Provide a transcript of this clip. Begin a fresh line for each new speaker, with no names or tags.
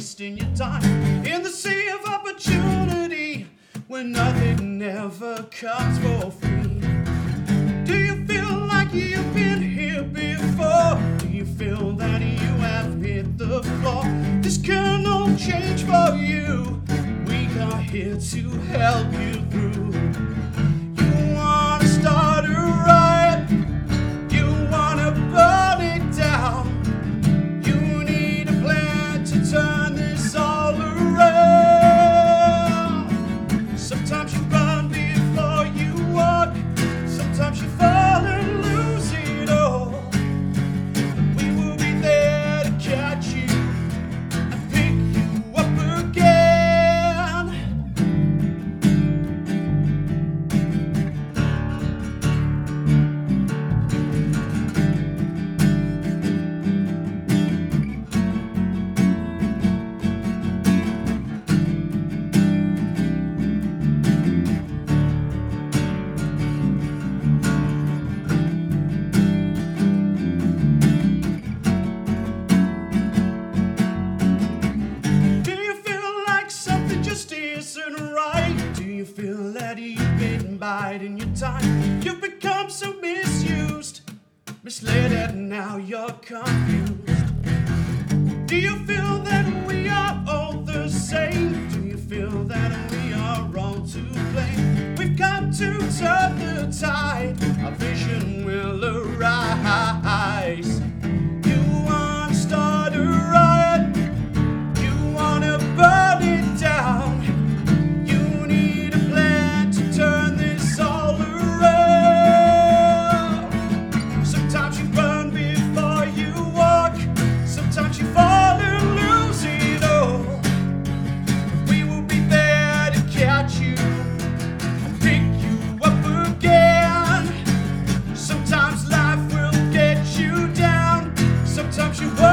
wasting your time in the sea of opportunity where nothing ever comes for free. Do you feel like you've been here before? Do you feel that you have hit the floor? This can all change for you. We are here to help you. You feel that you've been biding your time? You've become so misused, misled, and now you're confused. Do you feel you